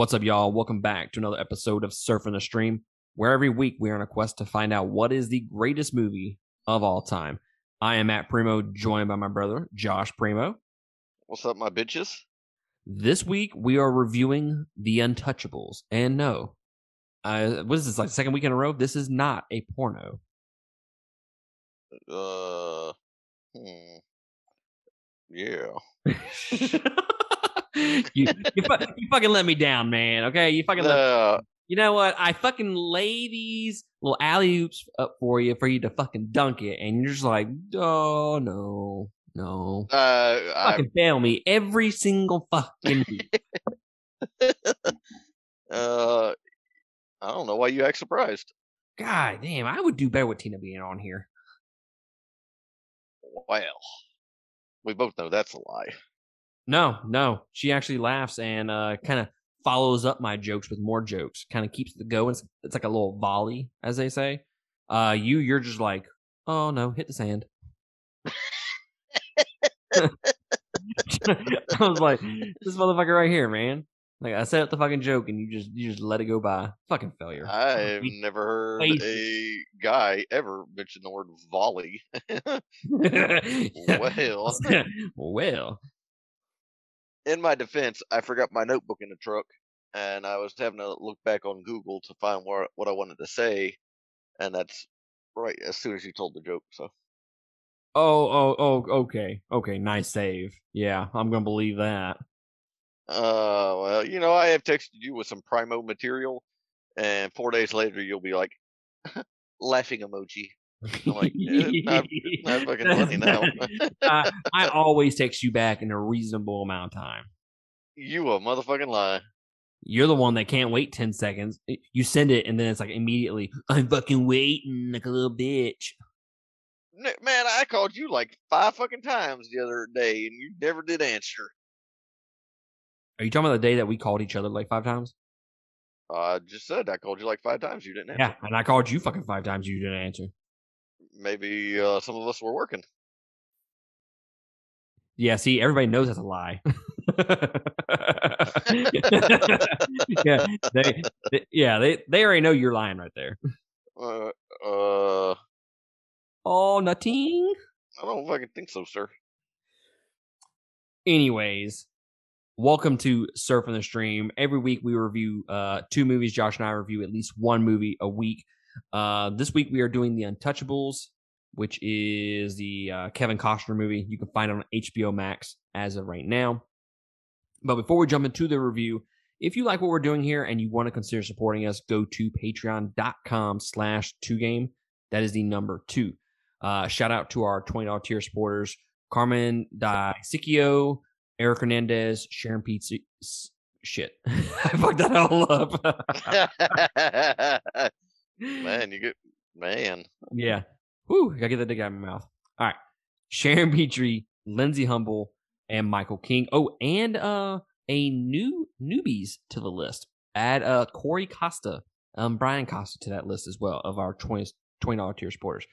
What's up, y'all? Welcome back to another episode of Surfing the Stream, where every week we are on a quest to find out what is the greatest movie of all time. I am Matt Primo, joined by my brother, Josh Primo. What's up, my bitches? This week we are reviewing The Untouchables. And no, uh, what is this, like second week in a row? This is not a porno. Uh, hmm. Yeah. you, you, fu- you fucking let me down, man. Okay, you fucking. Let, you know what? I fucking lay these little alley oops up for you for you to fucking dunk it, and you're just like, oh no, no, uh, I, fucking fail me every single fucking uh, I don't know why you act surprised. God damn, I would do better with Tina being on here. Well, we both know that's a lie. No, no, she actually laughs and uh, kind of follows up my jokes with more jokes. Kind of keeps it going. It's, it's like a little volley, as they say. Uh, you, you're just like, oh no, hit the sand. I was like, this motherfucker right here, man. Like I set up the fucking joke and you just you just let it go by. Fucking failure. I've We- never heard a guy ever mention the word volley. well, well, in my defense, I forgot my notebook in the truck, and I was having to look back on Google to find where what I wanted to say, and that's right as soon as you told the joke. So. oh, oh, oh, okay, okay, nice save. Yeah, I'm gonna believe that. Uh, well, you know, I have texted you with some primo material, and four days later you'll be like, laughing emoji. I'm like, yeah, not, not fucking now. I, I always text you back in a reasonable amount of time. you a motherfucking lie. You're the one that can't wait 10 seconds. You send it, and then it's like immediately, I'm fucking waiting like a little bitch. Man, I called you like five fucking times the other day, and you never did answer. Are you talking about the day that we called each other like five times? Uh, I just said I called you like five times. You didn't answer. Yeah, and I called you fucking five times. You didn't answer. Maybe uh, some of us were working. Yeah, see, everybody knows that's a lie. yeah, they, they, yeah, they, they already know you're lying right there. Uh, uh, Oh, nothing. I don't fucking think so, sir. Anyways, welcome to Surfing the Stream. Every week we review uh two movies. Josh and I review at least one movie a week. Uh this week we are doing The Untouchables, which is the uh, Kevin Costner movie. You can find it on HBO Max as of right now. But before we jump into the review, if you like what we're doing here and you want to consider supporting us, go to patreon.com slash two game. That is the number two. Uh, shout out to our $20 tier supporters, Carmen Sicchio, Eric Hernandez, Sharon Pizza. Shit. I fucked that all up. man, you get man. yeah. Whew, gotta get that dick out of my mouth. All right. Sharon Petrie, Lindsay Humble, and Michael King. Oh, and uh a new newbies to the list. Add uh Corey Costa, um Brian Costa to that list as well of our 20 $20 tier supporters.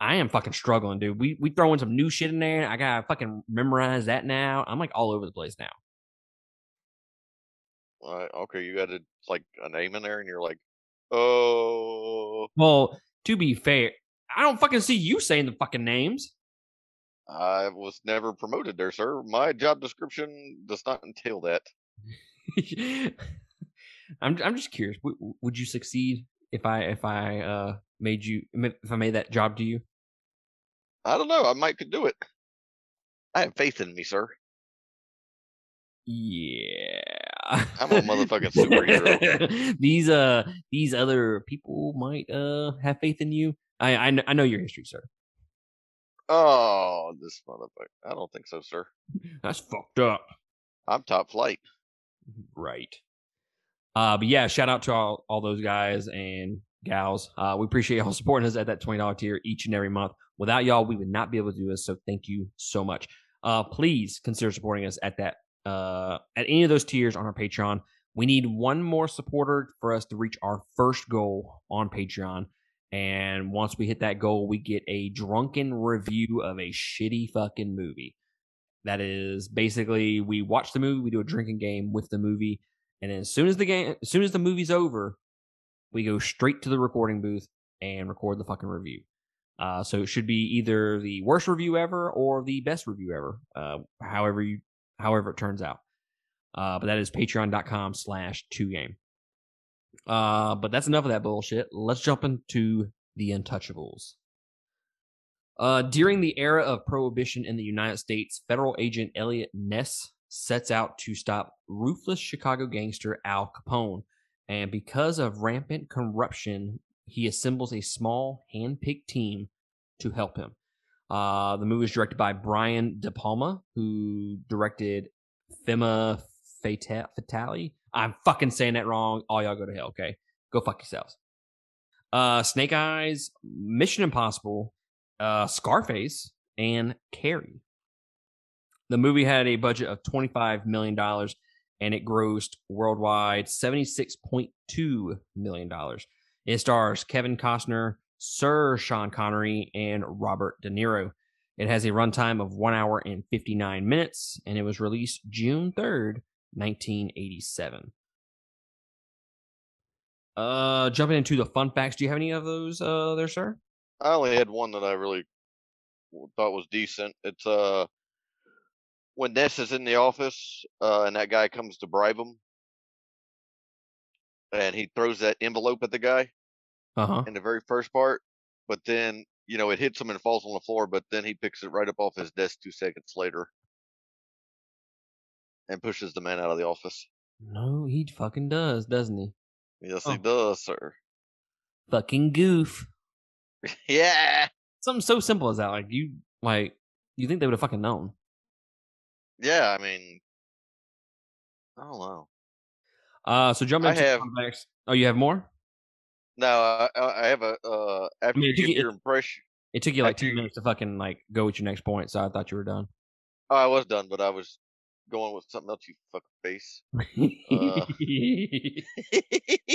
I am fucking struggling, dude. We we throwing some new shit in there. I gotta fucking memorize that now. I'm like all over the place now. Right, okay, you got like a name in there, and you're like, oh, Well, to be fair, I don't fucking see you saying the fucking names. I was never promoted there, sir. My job description does not entail that. I'm I'm just curious. W- would you succeed if I if I uh made you if I made that job to you? I don't know. I might could do it. I have faith in me, sir. Yeah. I'm a motherfucking superhero. these uh these other people might uh have faith in you. I I, I know your history, sir. Oh, this motherfucker. I don't think so, sir. That's fucked up. I'm top flight. Right. Uh, but yeah, shout out to all, all those guys and gals. Uh, we appreciate y'all supporting us at that $20 tier each and every month. Without y'all, we would not be able to do this. So thank you so much. Uh, please consider supporting us at that, uh, at any of those tiers on our Patreon. We need one more supporter for us to reach our first goal on Patreon. And once we hit that goal, we get a drunken review of a shitty fucking movie. That is basically we watch the movie, we do a drinking game with the movie, and then as soon as the game, as soon as the movie's over, we go straight to the recording booth and record the fucking review. Uh, so it should be either the worst review ever or the best review ever, uh, however you, however it turns out. Uh, but that is patreon.com slash two game. Uh, but that's enough of that bullshit. Let's jump into the Untouchables. Uh, during the era of prohibition in the United States, federal agent Eliot Ness sets out to stop ruthless Chicago gangster Al Capone. And because of rampant corruption, he assembles a small, hand-picked team to help him. Uh, the movie was directed by Brian De Palma, who directed Femme Fatale. I'm fucking saying that wrong. All y'all go to hell, okay? Go fuck yourselves. Uh, Snake Eyes, Mission Impossible, uh, Scarface, and Carrie. The movie had a budget of $25 million and it grossed worldwide $76.2 million. It stars Kevin Costner, Sir Sean Connery, and Robert De Niro. It has a runtime of one hour and 59 minutes, and it was released June 3rd, 1987. Uh, jumping into the fun facts, do you have any of those uh, there, sir? I only had one that I really thought was decent. It's uh when Ness is in the office uh, and that guy comes to bribe him, and he throws that envelope at the guy Uh huh. in the very first part, but then you know it hits him and falls on the floor, but then he picks it right up off his desk two seconds later and pushes the man out of the office. No, he fucking does, doesn't he? Yes, Oh. he does, sir. Fucking goof. Yeah, Something so simple as that. Like you, like you think they would have fucking known? yeah. I mean, I don't know. Uh, so jumping into have- fun. Oh, you have more? No, I, I I have a uh after mean, you it give you- your impression. It took you like two minutes to fucking like go with your next point, so I thought you were done. Oh, I was done, but I was going with something else. You fucking face. Uh,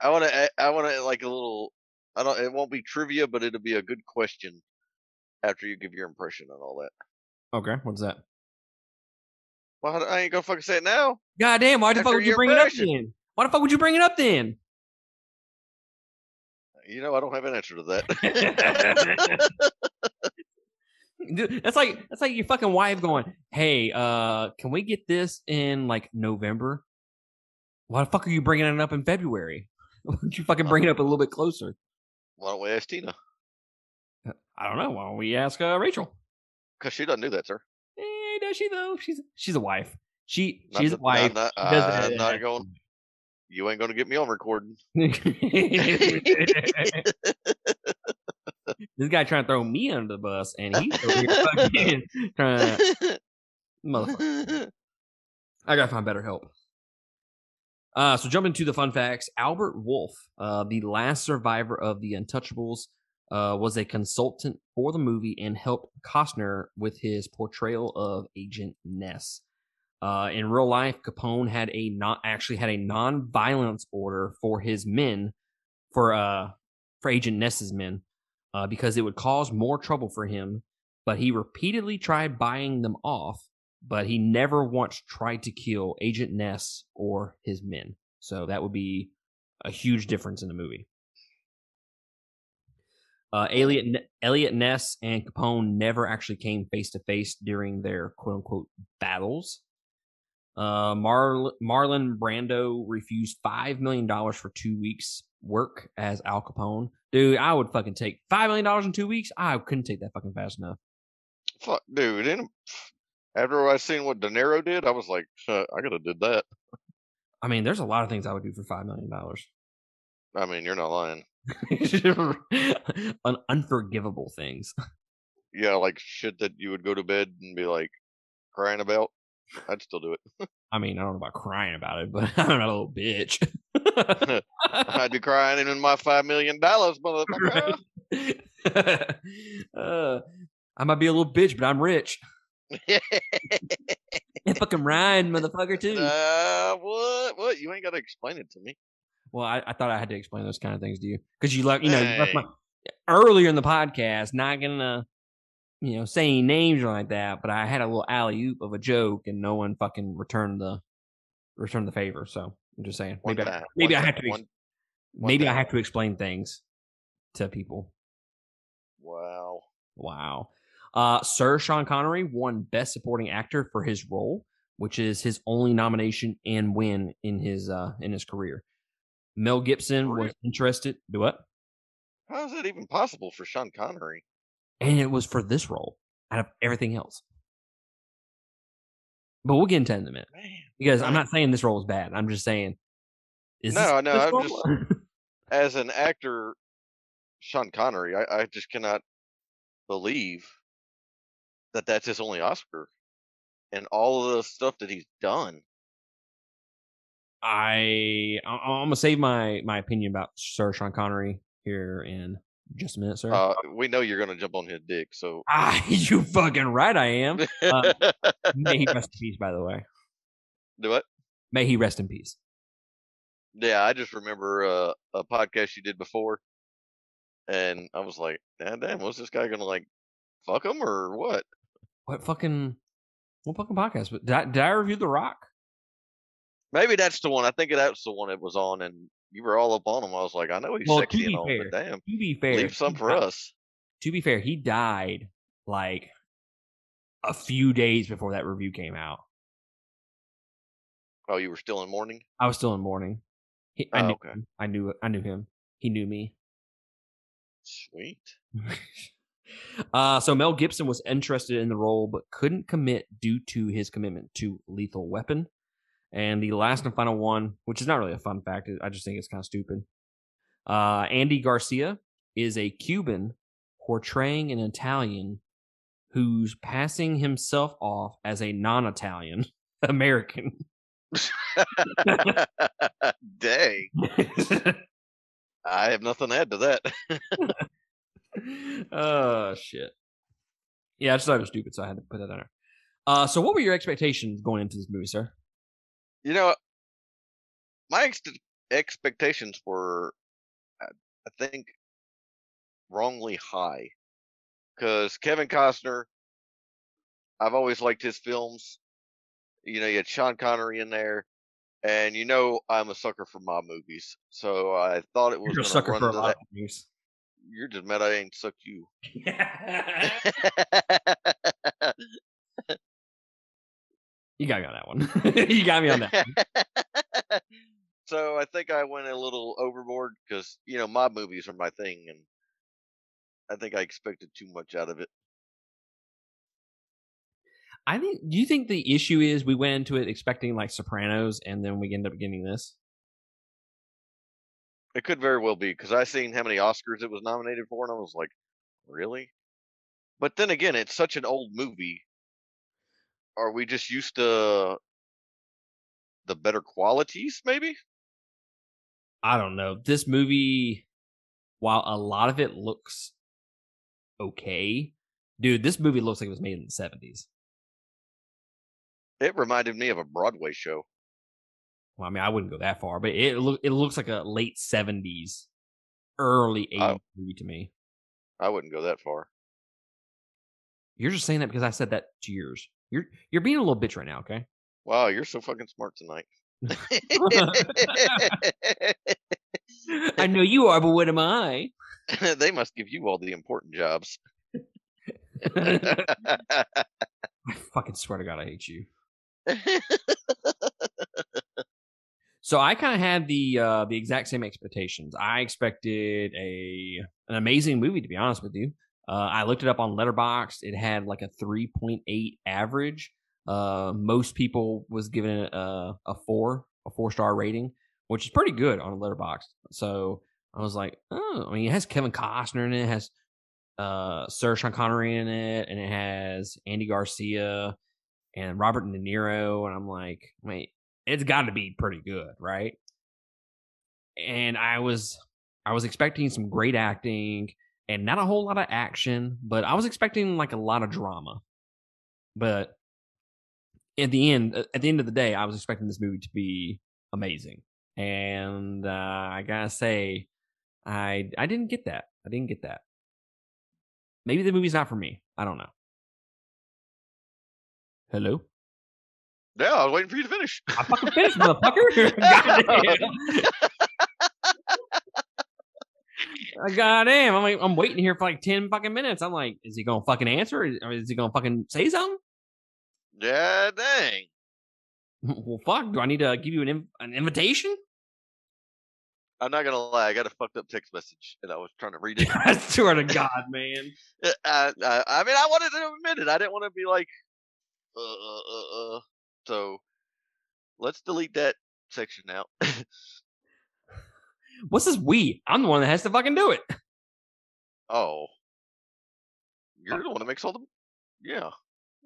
I want to. I want to like a little. I don't. It won't be trivia, but it'll be a good question after you give your impression and all that. okay, what's that? Well, I ain't gonna fucking say it now. God damn, why the fuck would you bring it up impression. then? Why the fuck would you bring it up then? You know, I don't have an answer to that. Dude, that's like that's like your fucking wife going, "Hey, uh, can we get this in like November?" Why the fuck are you bringing it up in February? Why don't you fucking bring it up a little bit closer? Why don't we ask Tina? I don't know. Why don't we ask uh, Rachel? Because she doesn't do that, sir. Eh, does she though? She's she's a wife. She Not she's a wife. Not, does I'm not going. You ain't gonna get me on recording. this guy trying to throw me under the bus, and he's over here fucking trying to motherfucker. I gotta find better help. Uh, so jumping to the fun facts, Albert Wolff, uh, the last survivor of the Untouchables, uh, was a consultant for the movie and helped Costner with his portrayal of Agent Ness. Uh, in real life, Capone had a not actually had a non-violence order for his men, for uh for Agent Ness's men, uh, because it would cause more trouble for him. But he repeatedly tried buying them off, but he never once tried to kill Agent Ness or his men. So that would be a huge difference in the movie. Uh, Eliot, Eliot Ness and Capone never actually came face to face during their quote unquote battles. Uh, Mar- Marlon Brando refused $5 million for two weeks work as Al Capone. Dude, I would fucking take $5 million in two weeks. I couldn't take that fucking fast enough. Fuck, dude. In, after I seen what De Niro did, I was like, I could have did that. I mean, there's a lot of things I would do for $5 million. I mean, you're not lying. Un- unforgivable things. Yeah, like shit that you would go to bed and be like crying about. I'd still do it. I mean, I don't know about crying about it, but I'm not a little bitch. I'd be crying in my five million dollars, motherfucker. uh, I might be a little bitch, but I'm rich. And fucking Ryan, motherfucker, too. uh, what? What? You ain't got to explain it to me. Well, I, I thought I had to explain those kind of things to you because you like, you know, you left my, earlier in the podcast, not gonna, you know, saying names or like that, but I had a little alley oop of a joke and no one fucking returned the return the favor. So I'm just saying, One maybe I, maybe I have time. to one maybe I have to explain things to people. Wow. Wow. Uh, Sir Sean Connery won Best Supporting Actor for his role, which is his only nomination and win in his uh in his career. Mel Gibson was interested. Do what? How is that even possible for Sean Connery? And it was for this role out of everything else. But we'll get into it in a minute Man. because I'm not saying this role is bad. I'm just saying. No, this I know, this I'm just- As an actor, Sean Connery, I, I just cannot believe that that's his only Oscar. And all of the stuff that he's done. I I- I'm gonna save my my opinion about Sir Sean Connery here in just a minute, sir. Uh, we know you're going to jump on his dick, so. ah, you fucking right, I am. Uh, May he rest in peace, by the way. Do what? May he rest in peace. Yeah, I just remember uh, a podcast you did before, and I was like, "Damn, damn, was this guy gonna like fuck him or what?" What fucking what fucking podcast? Did I, did I review The Rock? Maybe that's the one. I think that's the one it was on, and you were all up on him. I was like, "I know he's Well, sexy and all, fair, but damn, To be fair, leave some for di- us." To be fair, he died like a few days before that review came out. Oh, you were still in mourning. I was still in mourning. He, I Oh, knew okay. him. I knew I knew him. He knew me. Sweet. uh, so Mel Gibson was interested in the role but couldn't commit due to his commitment to Lethal Weapon. And the last and final one, which is not really a fun fact, I just think it's kind of stupid. Uh, Andy Garcia is a Cuban portraying an Italian who's passing himself off as a non-Italian American. Dang, I have nothing to add to that. oh shit. Yeah, I just thought it was stupid, so I had to put that on there. Uh, so what were your expectations going into this movie, sir? You know, my ex- expectations were, I think, wrongly high. Because Kevin Costner, I've always liked his films. You know, you had Sean Connery in there, and you know I'm a sucker for mob movies. So I thought it was You're a gonna sucker run for a to lot that. of things. You're just mad I ain't sucked you. you got me on that one. you got me on that. one. so I think I went a little overboard because you know mob movies are my thing, and I think I expected too much out of it. I think. Do you think the issue is we went into it expecting like Sopranos, and then we end up getting this? It could very well be because I seen how many Oscars it was nominated for, and I was like, really? But then again, it's such an old movie. Are we just used to the better qualities? Maybe. I don't know. This movie, while a lot of it looks okay, dude, this movie looks like it was made in the seventies. It reminded me of a Broadway show. Well, I mean, I wouldn't go that far, but it look it looks like a late seventies, early eighties Oh. movie to me. I wouldn't go that far. You're just saying that because I said that to yours. You're you're being a little bitch right now, okay? Wow, you're so fucking smart tonight. I know you are, but what am I? they must give you all the important jobs. I fucking swear to God, I hate you. So I kind of had the uh, the exact same expectations. I expected a an amazing movie, to be honest with you. Uh, I looked it up on Letterboxd. It had like a 3.8 average. Uh, most people was giving it a, a four, a four star rating, which is pretty good on Letterboxd. So I was like, oh, I mean, it has Kevin Costner in it, it has uh, Sir Sean Connery in it, and it has Andy Garcia and Robert De Niro, and I'm like, wait, it's got to be pretty good, right? And I was, I was expecting some great acting and not a whole lot of action, but I was expecting like a lot of drama. But at the end, at the end of the day, I was expecting this movie to be amazing, and uh, I gotta say, I I didn't get that. I didn't get that. Maybe the movie's not for me. I don't know. Hello. Yeah, I was waiting for you to finish. I fucking finished, motherfucker. Goddamn. Uh, Goddamn. I'm like, I'm waiting here for like 10 fucking minutes. I'm like, is he gonna fucking answer? Or is he gonna fucking say something? Yeah, dang. Well, fuck. Do I need to give you an inv- an invitation? I'm not gonna lie, I got a fucked up text message and I was trying to read it. I swear to God, man. I, I, I mean, I wanted to admit it. I didn't want to be like, uh, uh, uh, uh. So let's delete that section out. What's this we? I'm the one that has to fucking do it. oh, you're the one that makes all the. Yeah,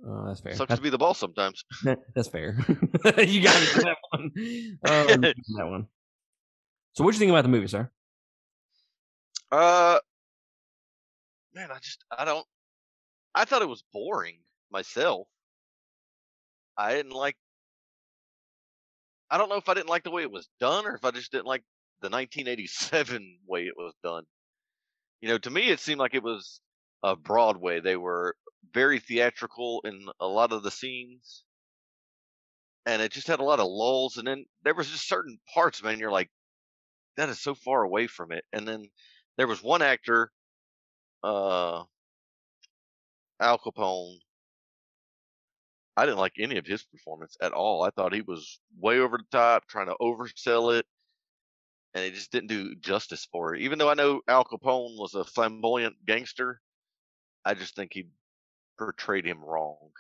Oh, that's fair. sucks That's, to be the boss sometimes. that's fair. you got me for that one. Um, that one. So, what you think about the movie, sir? Uh, man, I just I don't. I thought it was boring myself. I didn't like. I don't know if I didn't like the way it was done, or if I just didn't like the 1987 way it was done. You know, to me, it seemed like it was a Broadway. They were very theatrical in a lot of the scenes, and it just had a lot of lulls. And then there was just certain parts, man. You're like, that is so far away from it. And then there was one actor, uh, Al Capone. I didn't like any of his performance at all. I thought he was way over the top, trying to oversell it, and he just didn't do justice for it. Even though I know Al Capone was a flamboyant gangster, I just think he portrayed him wrong.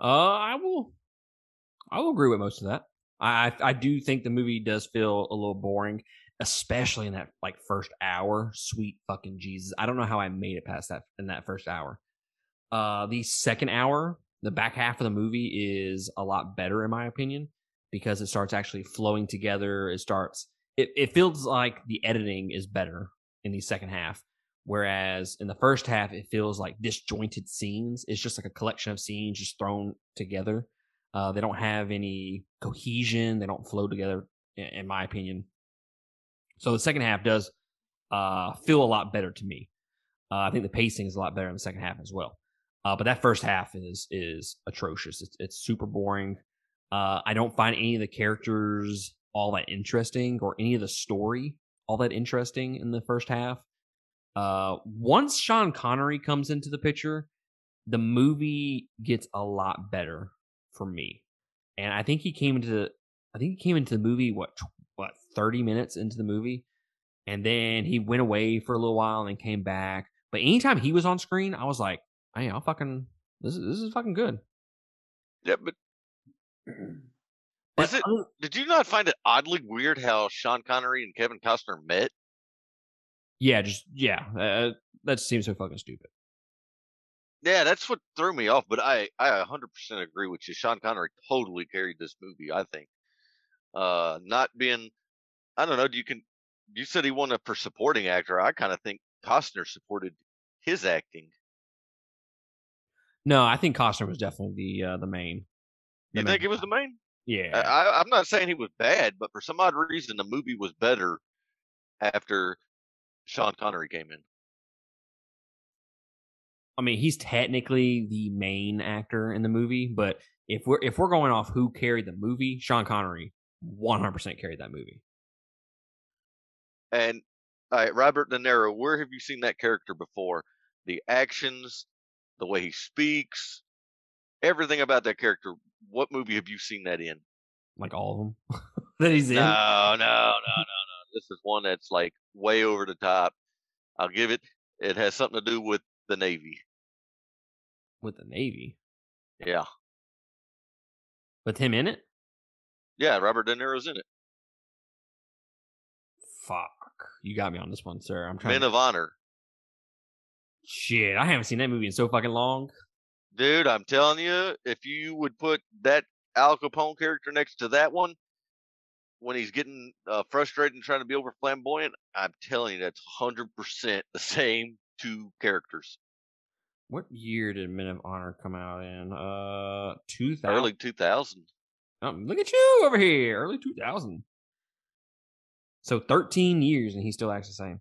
Uh, I will, I will agree with most of that. I, I, I do think the movie does feel a little boring, especially in that like first hour. Sweet fucking Jesus! I don't know how I made it past that in that first hour. Uh, the second hour, the back half of the movie is a lot better in my opinion because it starts actually flowing together. It starts. It it feels like the editing is better in the second half. Whereas in the first half, it feels like disjointed scenes. It's just like a collection of scenes just thrown together. Uh, they don't have any cohesion. They don't flow together, in, in my opinion. So the second half does uh, feel a lot better to me. Uh, I think the pacing is a lot better in the second half as well. Uh, but that first half is is atrocious. It's, it's super boring. Uh, I don't find any of the characters all that interesting or any of the story all that interesting in the first half. Uh, once Sean Connery comes into the picture, the movie gets a lot better for me. And I think he came into the, I think he came into the movie what what 30 minutes into the movie and then he went away for a little while and then came back. But anytime he was on screen, I was like, "Hey, I'll fucking this is this is fucking good." Yeah, but But Is it- did you not find it oddly weird how Sean Connery and Kevin Costner met? yeah, just yeah, uh, that seems so fucking stupid. Yeah, that's what threw me off. But I, I 100% agree with you. Sean Connery totally carried this movie. I think, uh, not being, I don't know. You can, you said he won a for supporting actor. I kind of think Costner supported his acting. No, I think Costner was definitely the uh, the main. You main think it was the main? Yeah, I, I'm not saying he was bad, but for some odd reason, the movie was better after Sean Connery came in. I mean, he's technically the main actor in the movie, but if we're if we're going off who carried the movie, Sean Connery 100% carried that movie. And all right, Robert De Niro, where have you seen that character before? The actions, the way he speaks, everything about that character. What movie have you seen that in? Like all of them that he's in. No, no, no, no, no. This is one that's like way over the top. I'll give it. It has something to do with the Navy. with the Navy. Yeah, With him in it? yeah. Robert De Niro's in it. Fuck. You got me on this one, sir. I'm trying Men to... of Honor, Shit, I haven't seen that movie in so fucking long. Dude. I'm telling you, if you would put that Al Capone character next to that one, when he's getting uh, frustrated and trying to be over flamboyant, I'm telling you, that's hundred percent the same two characters. What year did Men of Honor come out in? Uh 2000. Early 2000. Um, look at you over here. Early 2000. So 13 years and he still acts the same.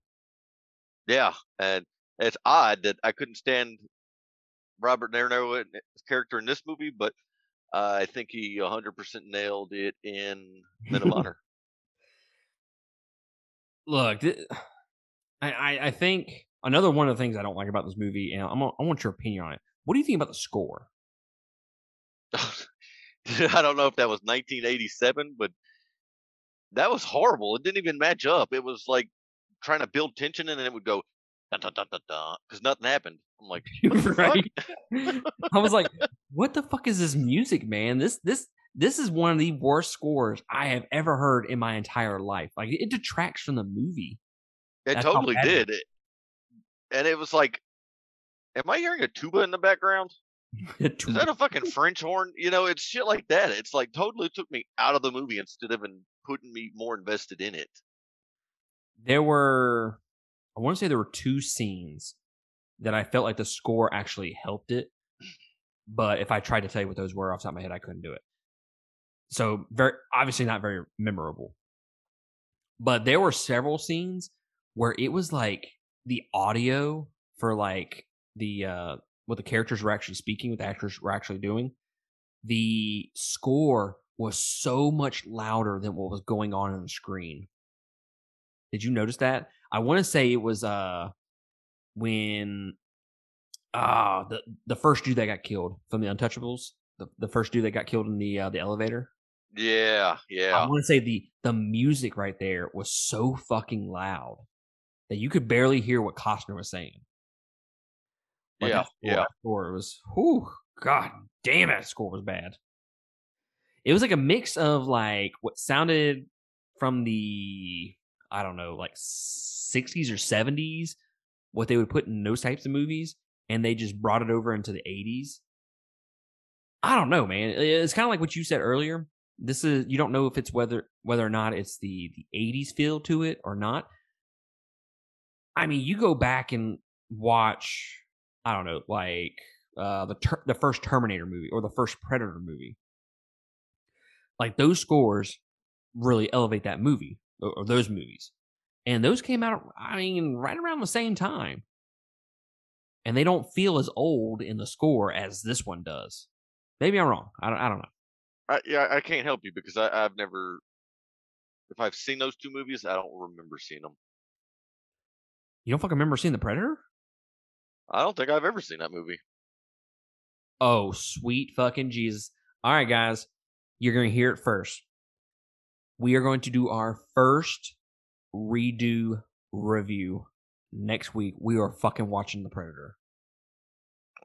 Yeah, and it's odd that I couldn't stand Robert De Niro's character in this movie, but uh, I think he 100% nailed it in Men of Honor. Look, th- I, I I think another one of the things I don't like about this movie, and I'm, I want your opinion on it. What do you think about the score? I don't know if that was 1987, but that was horrible. It didn't even match up. It was like trying to build tension, and then it would go because nothing happened. I'm like, right? I was like, what the fuck is this music, man? This this this is one of the worst scores I have ever heard in my entire life. Like it detracts from the movie. It That's totally did. It, and it was like, am I hearing a tuba in the background? is that a fucking French horn? You know, it's shit like that. It's like totally took me out of the movie instead of putting me more invested in it. There were, want to say there were two scenes that I felt like the score actually helped it. But if I tried to tell you what those were off the top of my head, I couldn't do it. So very obviously not very memorable. But there were several scenes where it was like the audio for like the uh what the characters were actually speaking, what the actors were actually doing. The score was so much louder than what was going on on the screen. Did you notice that? I want to say it was uh when ah uh, the the first dude that got killed from the Untouchables, the, the first dude that got killed in the uh, the elevator. Yeah, yeah. I want to say the the music right there was so fucking loud that you could barely hear what Costner was saying. Like yeah, score, yeah. Score was, whew, god damn it, score was bad. It was like a mix of like what sounded from the I don't know, like 60s or 70s, what they would put in those types of movies, and they just brought it over into the 80s. I don't know, man. It's kind of like what you said earlier. This is you don't know if it's whether whether or not it's the the 80s feel to it or not. I mean, you go back and watch I don't know, like uh the ter- the first Terminator movie or the first Predator movie. Like those scores really elevate that movie or, or those movies. And those came out I mean right around the same time. And they don't feel as old in the score as this one does. Maybe I'm wrong. I don't I don't know. I, yeah, I can't help you because I, I've never if I've seen those two movies, I don't remember seeing them. You don't fucking remember seeing the Predator? I don't think I've ever seen that movie. Oh, sweet fucking Jesus. All right, guys. You're going to hear it first. We are going to do our first redo review next week. We are fucking watching The Predator.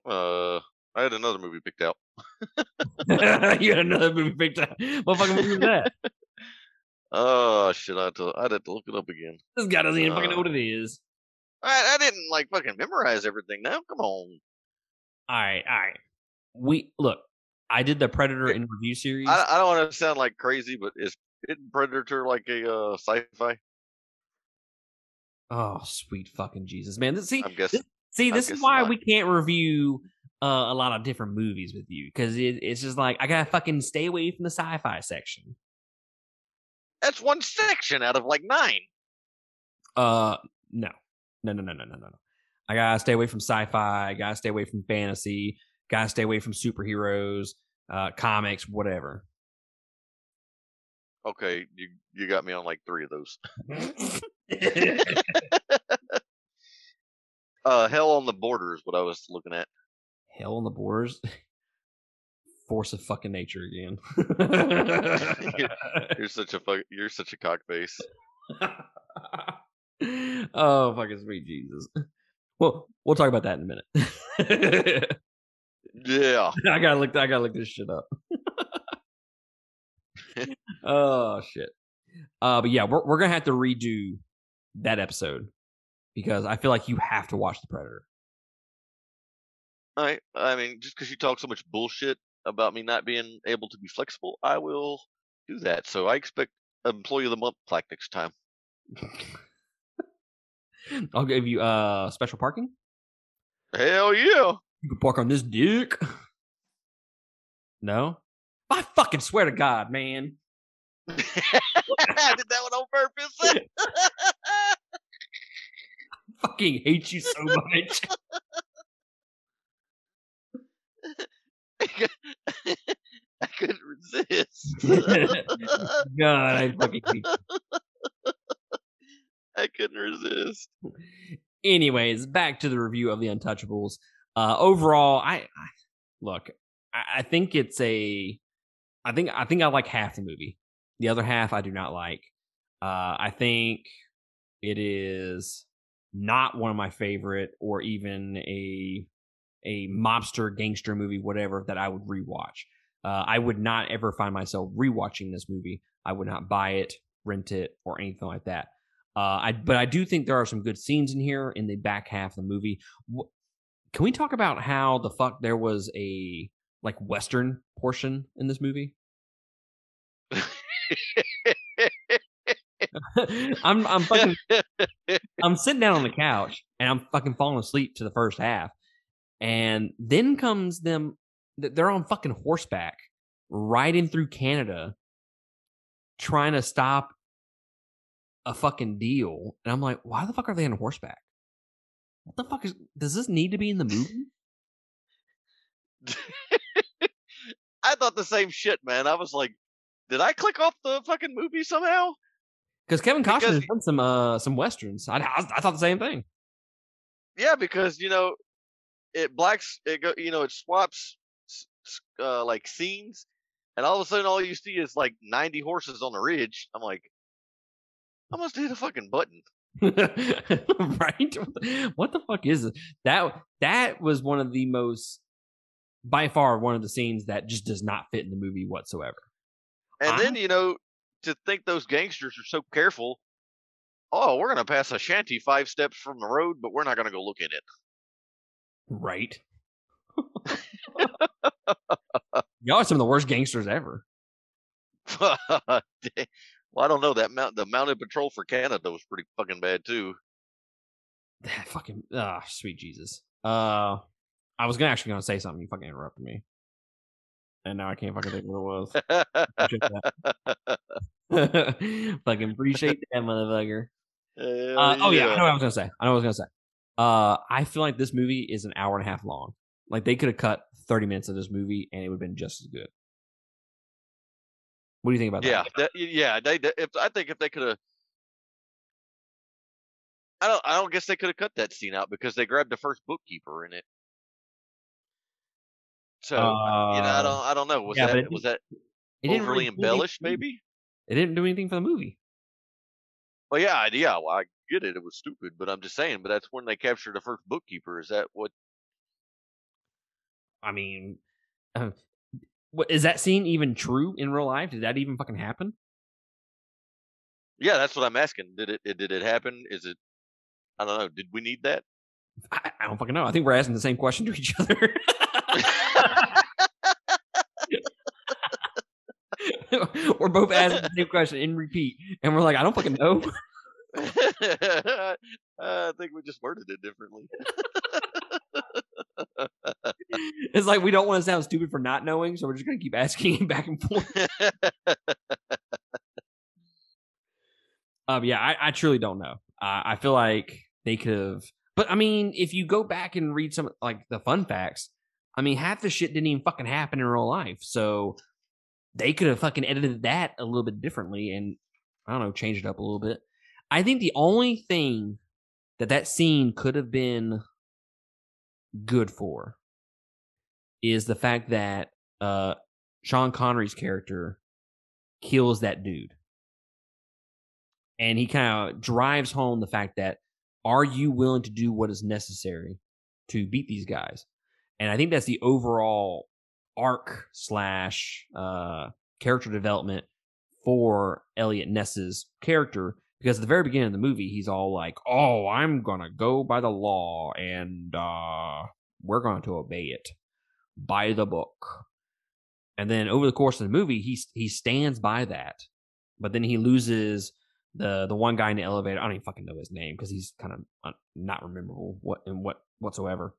Uh, I had another movie picked out. you had another movie picked out. What fucking movie was that? Oh shit! I had to. I had to look it up again. This guy doesn't even uh, fucking know what it is. I, I didn't like fucking memorize everything. Now, come on. All right, all right. We look. I did the Predator in review series. I, I don't want to sound like crazy, but is Predator like a uh, sci-fi? Oh, sweet fucking Jesus, man! This, see, I'm guessing. This, see, this is why not. we can't review uh, a lot of different movies with you because it, it's just like I gotta fucking stay away from the sci-fi section. That's one section out of like nine. Uh, no, no, no, no, no, no, no. I gotta stay away from sci-fi. I gotta stay away from fantasy. Gotta stay away from superheroes, uh, comics, whatever. Okay, you you got me on like three of those. uh, Hell on the Border is what I was looking at. Hell on the Borders. Force of fucking nature again. you're, you're, such a fuck. You're such a cockface. oh fucking sweet Jesus. Well, we'll talk about that in a minute. yeah. I gotta look. I gotta look this shit up. Oh shit. Uh, but yeah, we're we're gonna have to redo that episode because I feel like you have to watch the Predator. I I mean, just because you talk so much bullshit about me not being able to be flexible, I will do that. So I expect employee of the month plaque next time. I'll give you uh special parking. Hell yeah! You can park on this dick. No, I fucking swear to God, man. I did that one on purpose. I fucking hate you so much. I couldn't resist. God, I fucking hate you. I couldn't resist. Anyways, back to the review of the Untouchables. Uh, overall, I, I look. I, I think it's a. I think I think I like half the movie. The other half I do not like. Uh, I think it is not one of my favorite, or even a a mobster gangster movie, whatever that I would rewatch. Uh, I would not ever find myself rewatching this movie. I would not buy it, rent it, or anything like that. Uh, I but I do think there are some good scenes in here in the back half of the movie. Can we talk about how the fuck there was a like western portion in this movie? I'm I'm fucking I'm sitting down on the couch and I'm fucking falling asleep to the first half, and then comes them. th- They're on fucking horseback, riding through Canada, trying to stop a fucking deal, and I'm like, why the fuck are they on horseback? What the fuck is? Does this need to be in the movie? I thought the same shit, man. I was like, did I click off the fucking movie somehow? Because Kevin Costner Because- has done some uh some westerns. I, I I thought the same thing. Yeah, because you know, it blacks it go, you know, it swaps uh, like scenes, and all of a sudden, all you see is like ninety horses on the ridge. I'm like, I must hit a fucking button. right? What the, fuck is it? That that was one of the most by far one of the scenes that just does not fit in the movie whatsoever. And I- then you know, to think those gangsters are so careful. Oh, we're gonna pass a shanty five steps from the road, but we're not gonna go look in it. Right. Y'all are some of the worst gangsters ever. Well, I don't know that mount the mounted patrol for Canada was pretty fucking bad too. That fucking ah, sweet Jesus. Uh I was gonna actually gonna say something, you fucking interrupted me. And now I can't fucking think what it was. Appreciate that. fucking appreciate that motherfucker. Uh, oh yeah, I know what I was gonna say. I know what I was gonna say. Uh, I feel like this movie is an hour and a half long. Like they could have cut thirty minutes of this movie and it would have been just as good. What do you think about Yeah, that? that, yeah. They, they- if I think if they could have, I don't, I don't guess they could have cut that scene out because they grabbed the first bookkeeper in it. So you know, I Uh, don't, I don't know. Was yeah, that it was that It overly really embellished? for the movie. Maybe. It didn't do anything for the movie. Well, yeah, I- yeah. Well, I get it. It was stupid, but I'm just saying. But that's when they captured the first bookkeeper. Is that what? I mean, uh, what, is that scene even true in real life? Did that even fucking happen? Yeah, that's what I'm asking. Did it? it- Did it happen? Is it? I don't know. Did we need that? I, I don't fucking know. I think we're asking the same question to each other. we're both asking the same question in repeat, and we're like, I don't fucking know. I think we just worded it differently. It's like we don't want to sound stupid for not knowing, so we're just gonna keep asking back and forth. Um, yeah, I, I truly don't know. Uh, I feel like they could have, but I mean, if you go back and read some like the fun facts, I mean, half the shit didn't even fucking happen in real life, so they could have fucking edited that a little bit differently and I don't know, changed it up a little bit. I think the only thing that that scene could have been good for is the fact that uh Sean Connery's character kills that dude. And he kind of drives home the fact that are you willing to do what is necessary to beat these guys? And I think that's the overall arc slash uh character development for Eliot Ness's character because at the very beginning of the movie he's all like, "Oh, I'm to go by the law and uh we're going to obey it by the book." And then over the course of the movie, he he stands by that. But then he loses the the one guy in the elevator. I don't even fucking know his name because he's kind of not rememberable what and what whatsoever.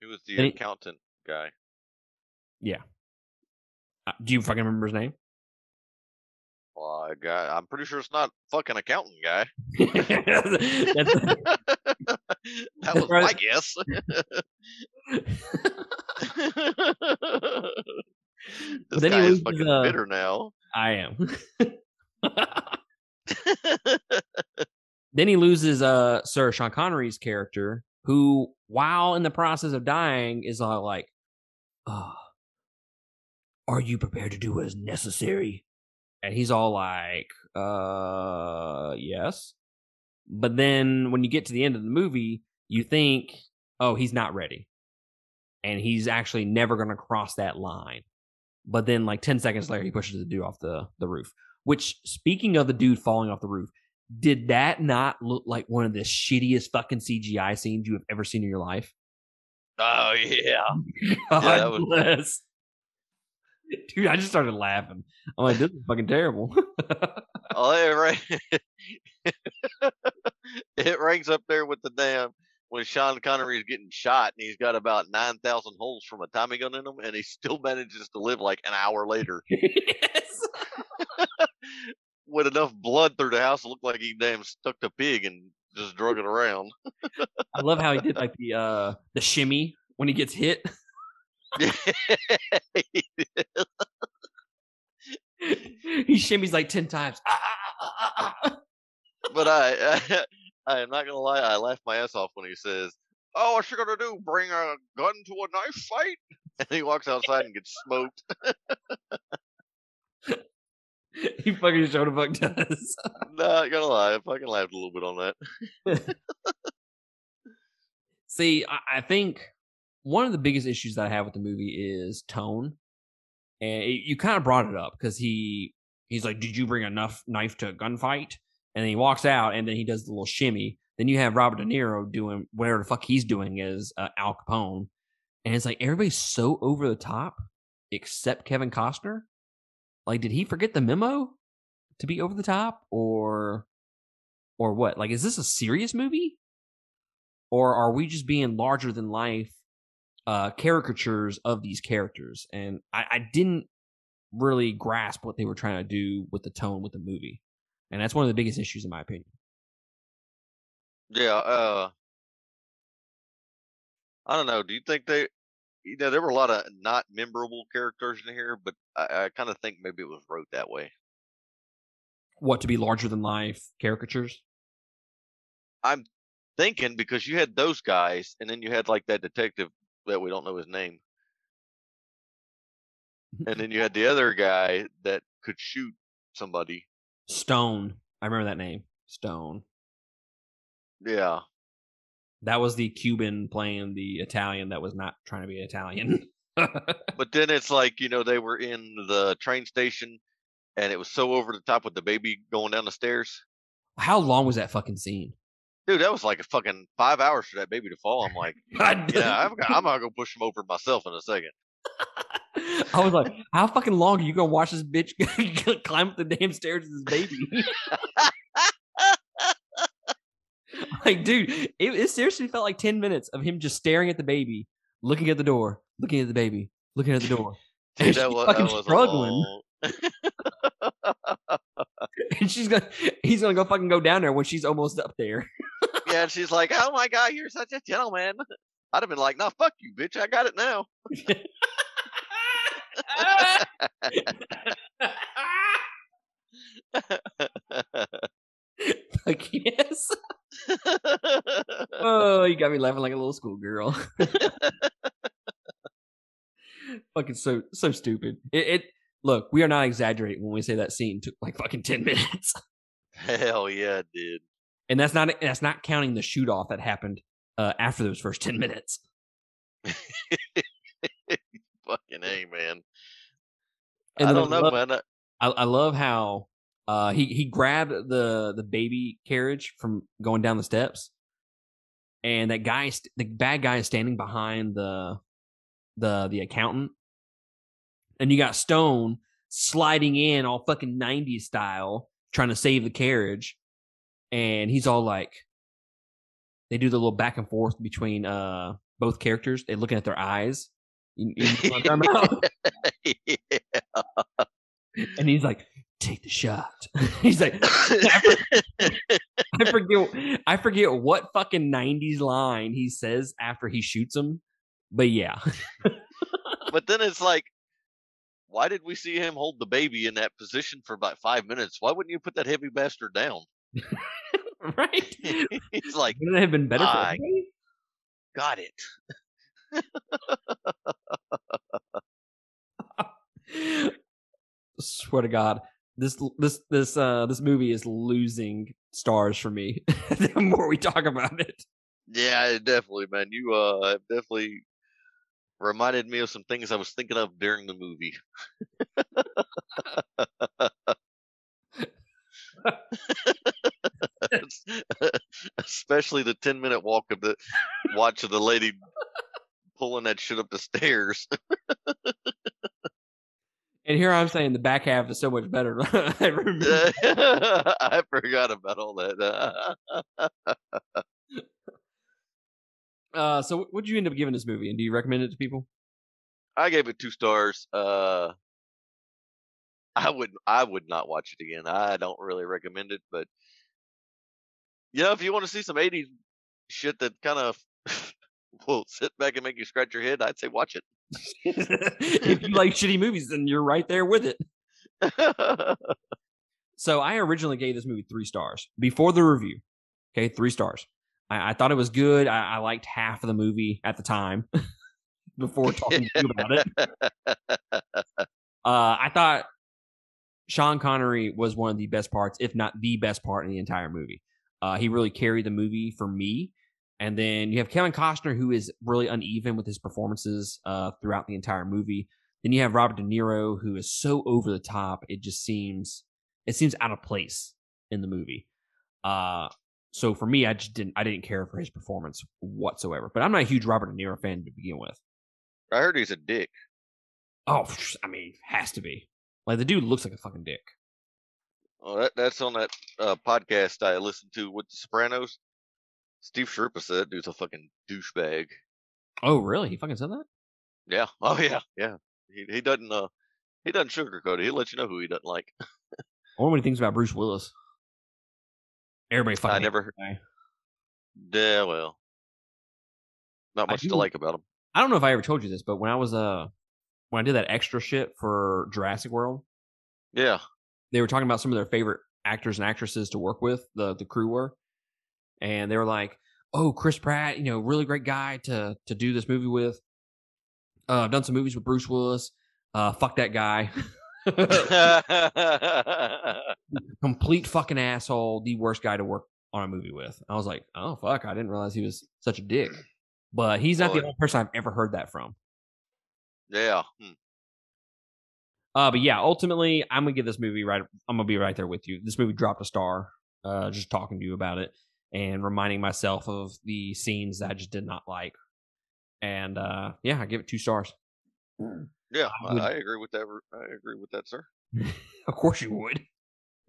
He was the he- accountant guy. Yeah. Uh, do you fucking remember his name? Well, I got, I'm pretty sure it's not fucking accountant guy. That was my guess. This then he guy is fucking uh, bitter now. I am. then he loses uh Sir Sean Connery's character, who, while in the process of dying, is all like, oh, "Are you prepared to do what is necessary?" And he's all like, "Uh, yes." But then when you get to the end of the movie, you think, "Oh, he's not ready," and he's actually never going to cross that line. But then, like ten seconds later, he pushes the dude off the the roof. Which, speaking of the dude falling off the roof, did that not look like one of the shittiest fucking CGI scenes you have ever seen in your life? Oh yeah, God Yeah, was- bless. Dude, I just started laughing. I'm like, this is fucking terrible. oh, it, it ranks up there with the damn when Sean Connery is getting shot and he's got about nine thousand holes from a Tommy gun in him, and he still manages to live like an hour later yes. With enough blood through the house to look like he damn stuck the pig and just drug it around. I love how he did like the uh the shimmy when he gets hit. he shimmies like ten times. Ah, ah, ah, but I, I, am not gonna lie, I laughed my ass off when he says, "Oh, what's you gonna do? Bring a gun to a knife fight?" And he walks outside and gets smoked. he fucking showed a fuck does. not gonna lie, I fucking laughed a little bit on that. See, I, I think one of the biggest issues that I have with the movie is tone, and it, you kind of brought it up because he he's like, "Did you bring enough knife to a gunfight?" And then he walks out, and then he does the little shimmy. Then you have Robert De Niro doing whatever the fuck he's doing as uh, Al Capone, and it's like everybody's so over the top except Kevin Costner. Like, did he forget the memo to be over the top, or or what? Like, is this a serious movie? or are we just being larger than life uh caricatures of these characters and I, I didn't really grasp what they were trying to do with the tone with the movie and that's one of the biggest issues in my opinion Yeah, uh, I don't know. Do you think they, you know, there were a lot of not memorable characters in here, but I, I kind of think maybe it was wrote that way. what to be larger than life caricatures? I'm Thinking because you had those guys, and then you had like that detective that we don't know his name, and then you had the other guy that could shoot somebody. stone. I remember that name. Stone. Yeah, that was the cuban playing the italian that was not trying to be italian but then it's like you know they were in the train station, and it was so over the top with the baby going down the stairs. how long was that fucking scene Dude, that was like a fucking five hours for that baby to fall. I'm like, yeah, I'm, I'm gonna go push him over myself in a second. I was like, how fucking long are you gonna watch this bitch climb up the damn stairs with this baby? like, dude, it, it seriously felt like 10 minutes of him just staring at the baby, looking at the door, looking at the baby, looking at the door. Dude, And that she's was, fucking that was struggling. And she's gonna he's gonna go fucking go down there when she's almost up there. yeah, and she's like, "Oh my god, you're such a gentleman." I'd have been like, "No, fuck you, bitch. I got it now." like, yes. Oh, you got me laughing like a little schoolgirl. fucking so so stupid. It, it look, we are not exaggerating when we say that scene took like fucking ten minutes, Hell yeah, did. and that's not that's not counting the shoot off that happened uh, after those first ten minutes. Fucking a man. And I don't know, love- man. I, I love how uh, he he grabbed the the baby carriage from going down the steps, and that guy, the bad guy, is standing behind the the the accountant, and you got Stone sliding in all fucking '90s style, trying to save the carriage, and he's all like, they do the little back and forth between uh both characters. They're looking at their eyes. You, you know what I'm talking about? yeah. and he's like, "Take the shot." he's like, I forget, I forget what fucking '90s line he says after he shoots him, but yeah, but then it's like, why did we see him hold the baby in that position for about five minutes? Why wouldn't you put that heavy bastard down? right? He's like, Wouldn't it have been better for I- everybody? got it. Swear to God, this this this uh this movie is losing stars for me. the more we talk about it, Yeah, definitely, man. You uh definitely reminded me of some things I was thinking of during the movie. Especially the ten minute walk of the watch of the lady pulling that shit up the stairs. And here I'm saying the back half is so much better. I. I forgot about all that. Uh, so what would you end up giving this movie, and do you recommend it to people? I gave it two stars. Uh, I would I would not watch it again. I don't really recommend it, but you know, if you want to see some '80s shit that kind of will sit back and make you scratch your head, I'd say watch if you like shitty movies, then you're right there with it. So I originally gave this movie three stars before the review. Okay, three stars. I, I thought it was good. I, I liked half of the movie at the time before talking to you about it. Uh, I thought Sean Connery was one of the best parts, if not the best part in the entire movie. Uh, he really carried the movie for me. And then you have Kevin Costner, who is really uneven with his performances uh, throughout the entire movie. Then you have Robert De Niro, who is so over the top, it just seems it seems out of place in the movie. Uh, so for me, I just didn't I didn't care for his performance whatsoever. But I'm not a huge Robert De Niro fan to begin with. I heard he's a dick. Oh, I mean, has to be. Like the dude looks like a fucking dick. Oh, that, that's on that uh, podcast I listened to with The Sopranos. Steve Schirripa said that dude's a fucking douchebag. Oh, really? He fucking said that? Yeah. Oh yeah. Yeah. He he doesn't uh he doesn't sugarcoat it. He'll let you know who he doesn't like. I when he thinks about Bruce Willis. Everybody fucking. I never. guy. Yeah. Well. Not much to like about him. I don't know if I ever told you this, but when I was uh when I did that extra shit for Jurassic World, Yeah. they were talking about some of their favorite actors and actresses to work with. The the crew were, and they were like, "Oh, Chris Pratt, you know, really great guy to to do this movie with. Uh, I've done some movies with Bruce Willis. Uh, fuck that guy." complete fucking asshole, the worst guy to work on a movie with. I was like, oh fuck, I didn't realize he was such a dick. But he's not the only person I've ever heard that from. yeah. Hmm. Uh, but yeah, ultimately, I'm gonna give this movie right. I'm gonna be right there with you. This movie dropped a star. Uh, just talking to you about it and reminding myself of the scenes that I just did not like. And uh, yeah, I give it two stars. Yeah. I I, would- I agree with that. I agree with that, sir. of course you would.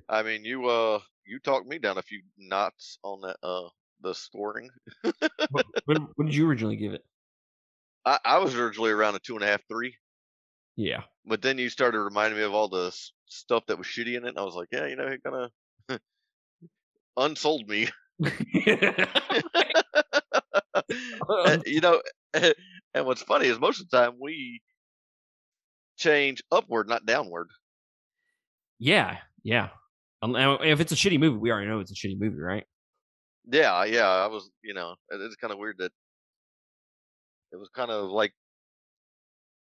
I mean, you uh, you talked me down a few knots on that uh, the scoring. what, what, what did you originally give it? I, I was originally around a two and a half, three, Yeah. but then you started reminding me of all the stuff that was shitty in it. And I was like, yeah, you know, he kind of unsold me. Uh, you know, and what's funny is most of the time we change upward, not downward. yeah, yeah. Um, if it's a shitty movie, we already know it's a shitty movie, right? Yeah, yeah. I was, you know, it's kind of weird that it was kind of like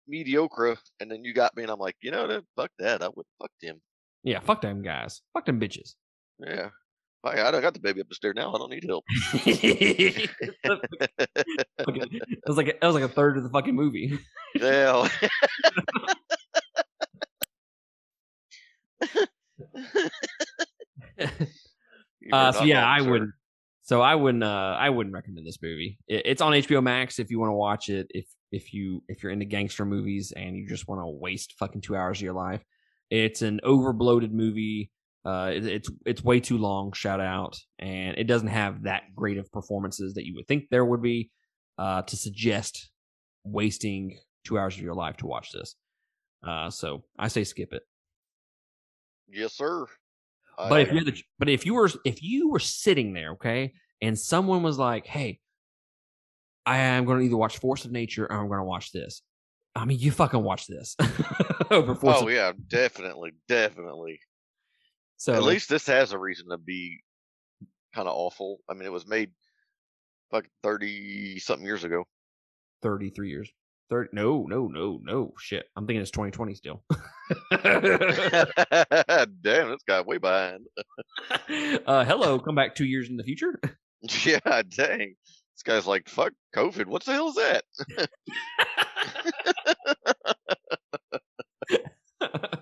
mediocre, and then you got me, and I'm like, you know, fuck that. I would fuck him. Yeah, fuck them guys. Fuck them bitches. Yeah. I, I got the baby up the stair now. I don't need help. it was like a, that was like a third of the fucking movie. yeah. Uh, so yeah, I wouldn't. So I wouldn't. Uh, I wouldn't recommend this movie. It, it's on HBO Max if you want to watch it. If if you if you're into gangster movies and you just want to waste fucking two hours of your life, it's an overbloated movie. Uh, it, it's it's way too long. Shout out, and it doesn't have that great of performances that you would think there would be. Uh, to suggest wasting two hours of your life to watch this. Uh, so I say skip it. Yes, sir. But if you're the, but if you were if you were sitting there, okay, and someone was like, "Hey, I am going to either watch Force of Nature or I'm going to watch this," I mean, you fucking watch this over Force. Oh yeah, definitely, definitely. So At least this has a reason to be kind of awful. I mean, it was made like thirty something years ago. 33 years. 30, no, no, no, no. Shit. I'm thinking it's 2020 still. Damn, this guy way behind. uh, hello, come back two years in the future. Yeah, dang. This guy's like, fuck COVID. What the hell is that?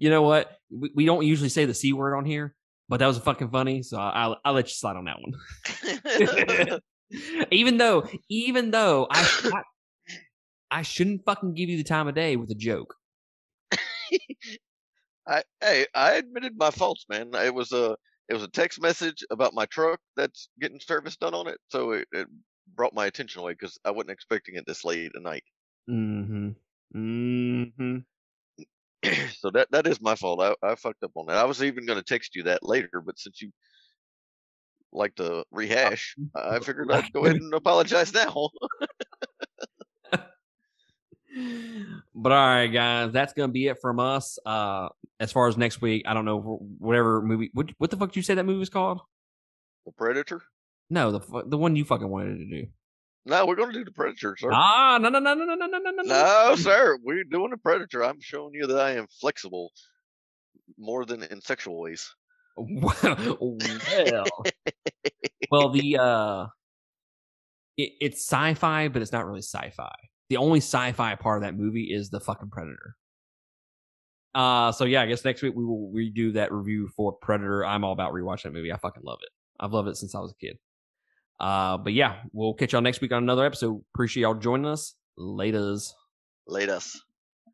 You know what? We, we don't usually say the C word on here, but that was fucking funny. So I'll, I'll let you slide on that one. even though, even though I, I, I shouldn't fucking give you the time of day with a joke. I hey, I admitted my faults, man. It was a it was a text message about my truck that's getting service done on it, so it, it brought my attention away because I wasn't expecting it this late at night. Mm-hmm. Mm-hmm. so that that is my fault. I, I fucked up on that. I was even going to text you that later, but since you like to rehash, I figured I'd go ahead and apologize now. but all right, guys, that's gonna be it from us. Uh, as far as next week, I don't know whatever movie. What, what the fuck did you say that movie was called? the Predator? No, the the one you fucking wanted to do. No, we're going to do the Predator, sir. Ah, no, no, no, no, no, no, no, no, no. No, sir, we're doing the Predator. I'm showing you that I am flexible more than in sexual ways. well, well, the uh, it, it's sci-fi, but it's not really sci-fi. The only sci-fi part of that movie is the fucking predator. Uh, so yeah, I guess next week we will redo that review for Predator. I'm all about rewatching that movie. I fucking love it. I've loved it since I was a kid. Uh, but yeah, we'll catch y'all next week on another episode. Appreciate y'all joining us. Laters. Late us.